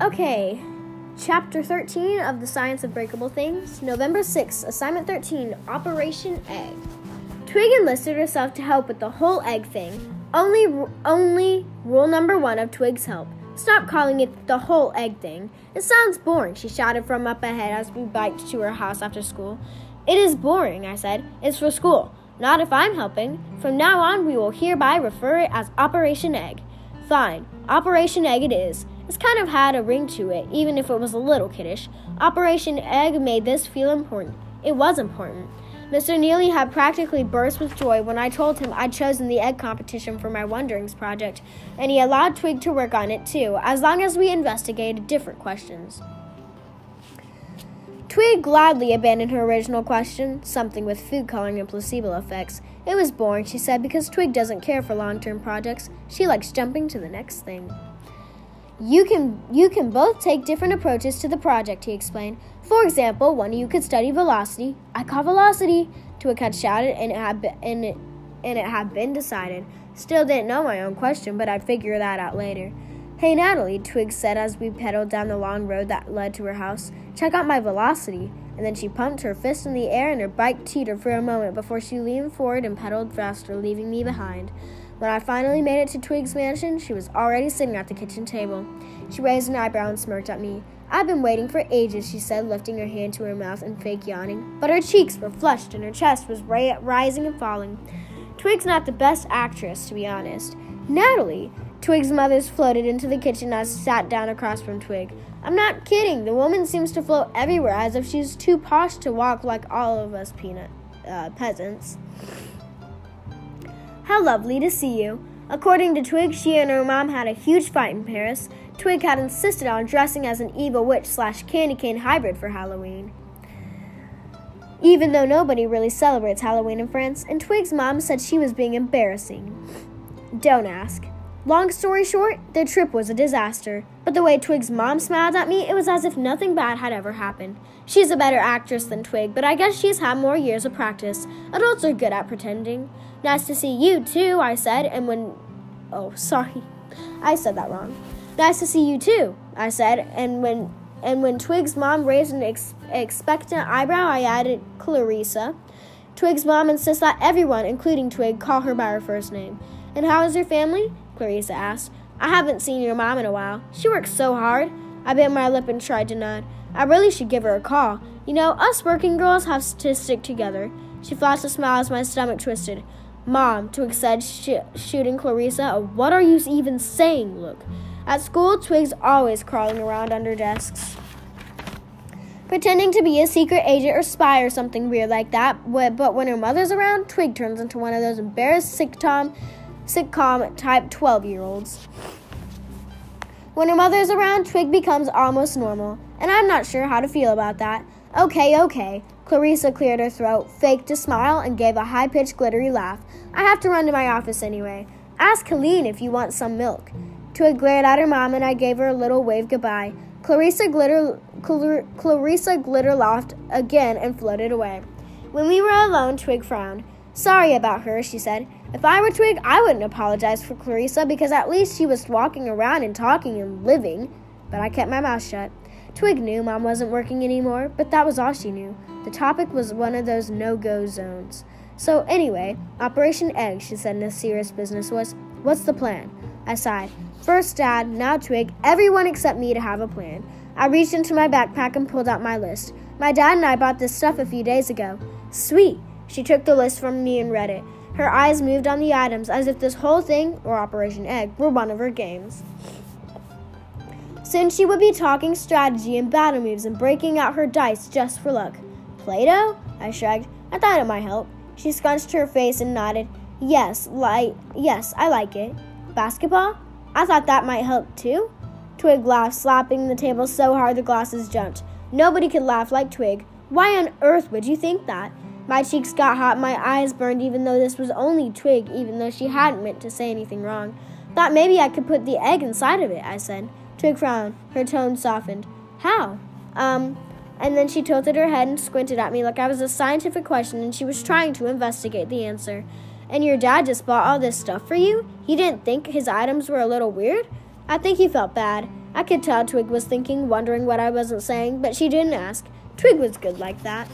Okay, Chapter 13 of The Science of Breakable Things, November 6, Assignment 13, Operation Egg. Twig enlisted herself to help with the whole egg thing. Only, only rule number one of Twig's help. Stop calling it the whole egg thing. It sounds boring, she shouted from up ahead as we biked to her house after school. It is boring, I said. It's for school. Not if I'm helping. From now on, we will hereby refer it as Operation Egg. Fine, Operation Egg it is. This kind of had a ring to it, even if it was a little kiddish. Operation Egg made this feel important. It was important. Mr. Neely had practically burst with joy when I told him I'd chosen the egg competition for my Wonderings project, and he allowed Twig to work on it too, as long as we investigated different questions. Twig gladly abandoned her original question, something with food coloring and placebo effects. It was boring, she said, because Twig doesn't care for long term projects. She likes jumping to the next thing. You can you can both take different approaches to the project, he explained. For example, one of you could study velocity. I call velocity, had shouted, and it had and it, and it had been decided. Still didn't know my own question, but I'd figure that out later. Hey Natalie, Twig said as we pedaled down the long road that led to her house. Check out my velocity. And then she pumped her fist in the air and her bike teetered for a moment before she leaned forward and pedaled faster, leaving me behind. When I finally made it to Twig's mansion, she was already sitting at the kitchen table. She raised an eyebrow and smirked at me. I've been waiting for ages, she said, lifting her hand to her mouth and fake yawning. But her cheeks were flushed and her chest was ra- rising and falling. Twig's not the best actress, to be honest. Natalie! Twig's mother floated into the kitchen as sat down across from Twig. I'm not kidding. The woman seems to float everywhere as if she's too posh to walk like all of us peanut uh, peasants. How lovely to see you. According to Twig, she and her mom had a huge fight in Paris. Twig had insisted on dressing as an evil witch slash candy cane hybrid for Halloween. Even though nobody really celebrates Halloween in France, and Twig's mom said she was being embarrassing. Don't ask. Long story short, the trip was a disaster. But the way Twig's mom smiled at me, it was as if nothing bad had ever happened. She's a better actress than Twig, but I guess she's had more years of practice. Adults are good at pretending. Nice to see you, too, I said, and when. Oh, sorry. I said that wrong. Nice to see you, too, I said, and when. And when Twig's mom raised an ex- expectant eyebrow, I added Clarissa. Twig's mom insists that everyone, including Twig, call her by her first name. And how is your family? Clarissa asked. I haven't seen your mom in a while. She works so hard. I bit my lip and tried to nod. I really should give her a call. You know, us working girls have to stick together. She flashed a smile as my stomach twisted. Mom, Twig said, sh- shooting Clarissa a what are you even saying look. At school, Twig's always crawling around under desks. Pretending to be a secret agent or spy or something weird like that, but when her mother's around, Twig turns into one of those embarrassed sitcom, sitcom type 12 year olds. When her mother's around, Twig becomes almost normal, and I'm not sure how to feel about that. Okay, okay. Clarissa cleared her throat, faked a smile, and gave a high pitched, glittery laugh. I have to run to my office anyway. Ask Helene if you want some milk. Twig glared at her mom, and I gave her a little wave goodbye. Clarissa glitter, Clar- Clarissa glitter laughed again and floated away. When we were alone, Twig frowned. Sorry about her, she said. If I were Twig, I wouldn't apologize for Clarissa because at least she was walking around and talking and living. But I kept my mouth shut. Twig knew Mom wasn't working anymore, but that was all she knew. The topic was one of those no go zones. So, anyway, Operation Egg, she said in a serious business voice. What's the plan? I sighed. First, Dad, now Twig, everyone except me to have a plan. I reached into my backpack and pulled out my list. My dad and I bought this stuff a few days ago. Sweet! She took the list from me and read it. Her eyes moved on the items as if this whole thing, or Operation Egg, were one of her games. Soon she would be talking strategy and battle moves and breaking out her dice just for luck. Play Doh? I shrugged. I thought it might help. She scrunched her face and nodded. Yes, like yes, I like it. Basketball? I thought that might help too. Twig laughed, slapping the table so hard the glasses jumped. Nobody could laugh like Twig. Why on earth would you think that? My cheeks got hot, my eyes burned, even though this was only Twig, even though she hadn't meant to say anything wrong. Thought maybe I could put the egg inside of it, I said. Twig frowned. Her tone softened. How? Um, and then she tilted her head and squinted at me like I was a scientific question and she was trying to investigate the answer. And your dad just bought all this stuff for you? He didn't think his items were a little weird? I think he felt bad. I could tell Twig was thinking, wondering what I wasn't saying, but she didn't ask. Twig was good like that.